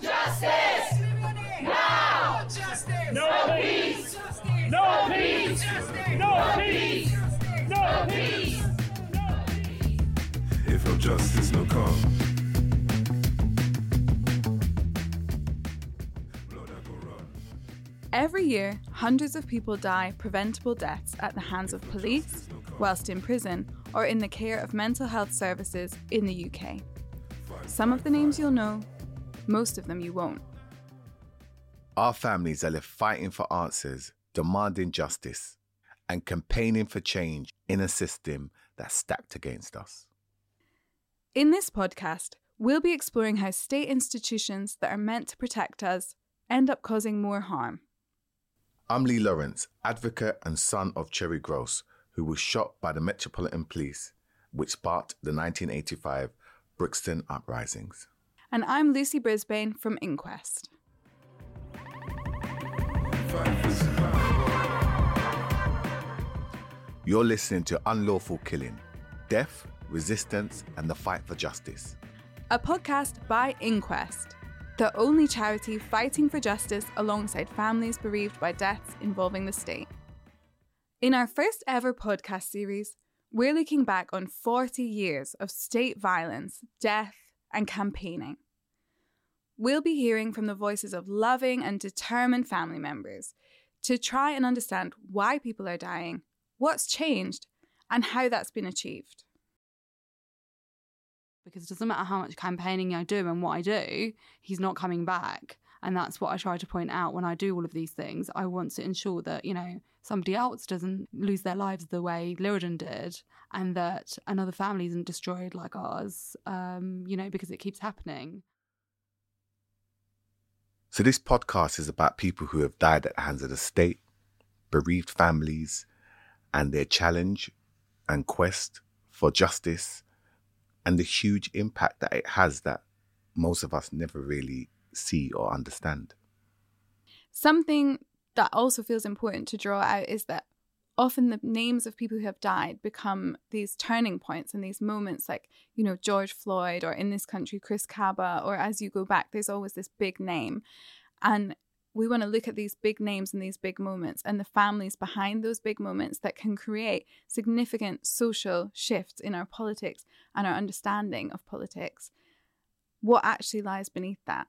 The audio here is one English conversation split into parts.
Justice! Now! No peace! No peace! No peace! No peace! If no justice, no calm. Blood I go run. Every year, hundreds of people die preventable deaths at the hands of police, whilst in prison, or in the care of mental health services in the UK. Some of the names you'll know, most of them you won't. Our families are left fighting for answers, demanding justice, and campaigning for change in a system that's stacked against us. In this podcast, we'll be exploring how state institutions that are meant to protect us end up causing more harm. I'm Lee Lawrence, advocate and son of Cherry Groce, who was shot by the Metropolitan Police, which sparked the 1985 Brixton uprisings. And I'm Lucy Brisbane from Inquest. Fight for survival. You're listening to Unlawful Killing, Death, Resistance, and the Fight for Justice. a podcast by Inquest, the only charity fighting for justice alongside families bereaved by deaths involving the state. In our first ever podcast series, we're looking back on 40 years of state violence, death, and campaigning. We'll be hearing from the voices of loving and determined family members to try and understand why people are dying, what's changed, and how that's been achieved. because it doesn't matter how much campaigning I do and what I do, he's not coming back. And that's what I try to point out when I do all of these things. I want to ensure that, you know, somebody else doesn't lose their lives the way Luridan did and that another family isn't destroyed like ours, um, you know, because it keeps happening. So, this podcast is about people who have died at the hands of the state, bereaved families, and their challenge and quest for justice, and the huge impact that it has that most of us never really see or understand. Something that also feels important to draw out is that often the names of people who have died become these turning points and these moments like, you know, George Floyd or in this country, Chris Kaba, or as you go back, there's always this big name. And we want to look at these big names and these big moments and the families behind those big moments that can create significant social shifts in our politics and our understanding of politics. What actually lies beneath that?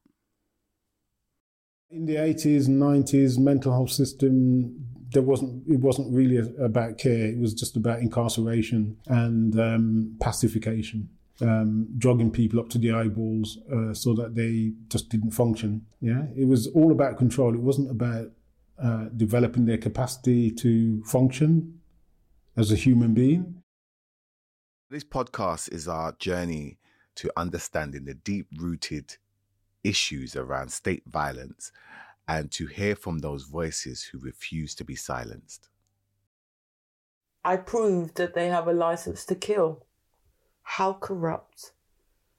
In the 80s and 90s, mental health system there wasn't it wasn't really about care. It was just about incarceration and um, pacification, um, drugging people up to the eyeballs uh, so that they just didn't function. Yeah, it was all about control. It wasn't about uh, developing their capacity to function as a human being. This podcast is our journey to understanding the deep rooted issues around state violence and to hear from those voices who refuse to be silenced. I proved that they have a license to kill. How corrupt,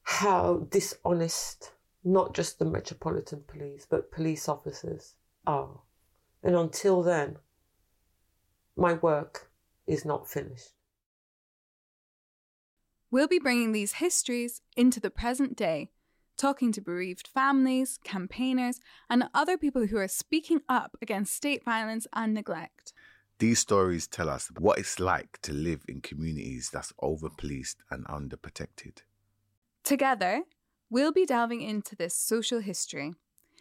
how dishonest, not just the Metropolitan Police, but police officers are. And until then, my work is not finished. We'll be bringing these histories into the present day, talking to bereaved families, campaigners, and other people who are speaking up against state violence and neglect. These stories tell us what it's like to live in communities that's over policed and underprotected. Together, we'll be delving into this social history,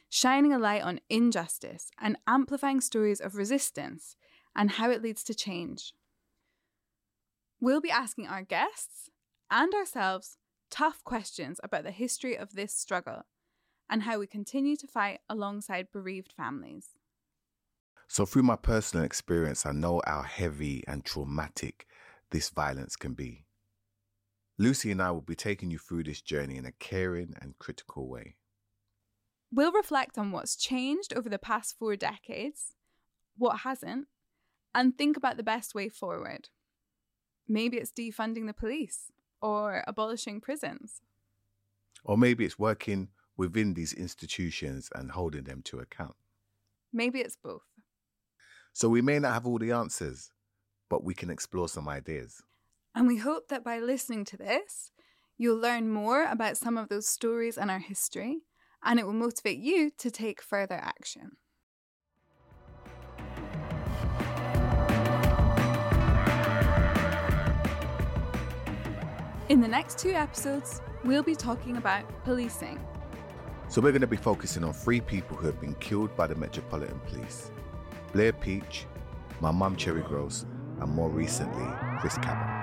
shining a light on injustice and amplifying stories of resistance and how it leads to change. We'll be asking our guests and ourselves tough questions about the history of this struggle and how we continue to fight alongside bereaved families. So, through my personal experience, I know how heavy and traumatic this violence can be. Lucy and I will be taking you through this journey in a caring and critical way. We'll reflect on what's changed over the past four decades, what hasn't, and think about the best way forward. Maybe it's defunding the police or abolishing prisons. Or maybe it's working within these institutions and holding them to account. Maybe it's both. So, we may not have all the answers, but we can explore some ideas. And we hope that by listening to this, you'll learn more about some of those stories and our history and it will motivate you to take further action. In the next two episodes, we'll be talking about policing. So we're going to be focusing on three people who have been killed by the Metropolitan Police Blair Peach, my mum Cherry Groce, and more recently, Chris Kaba.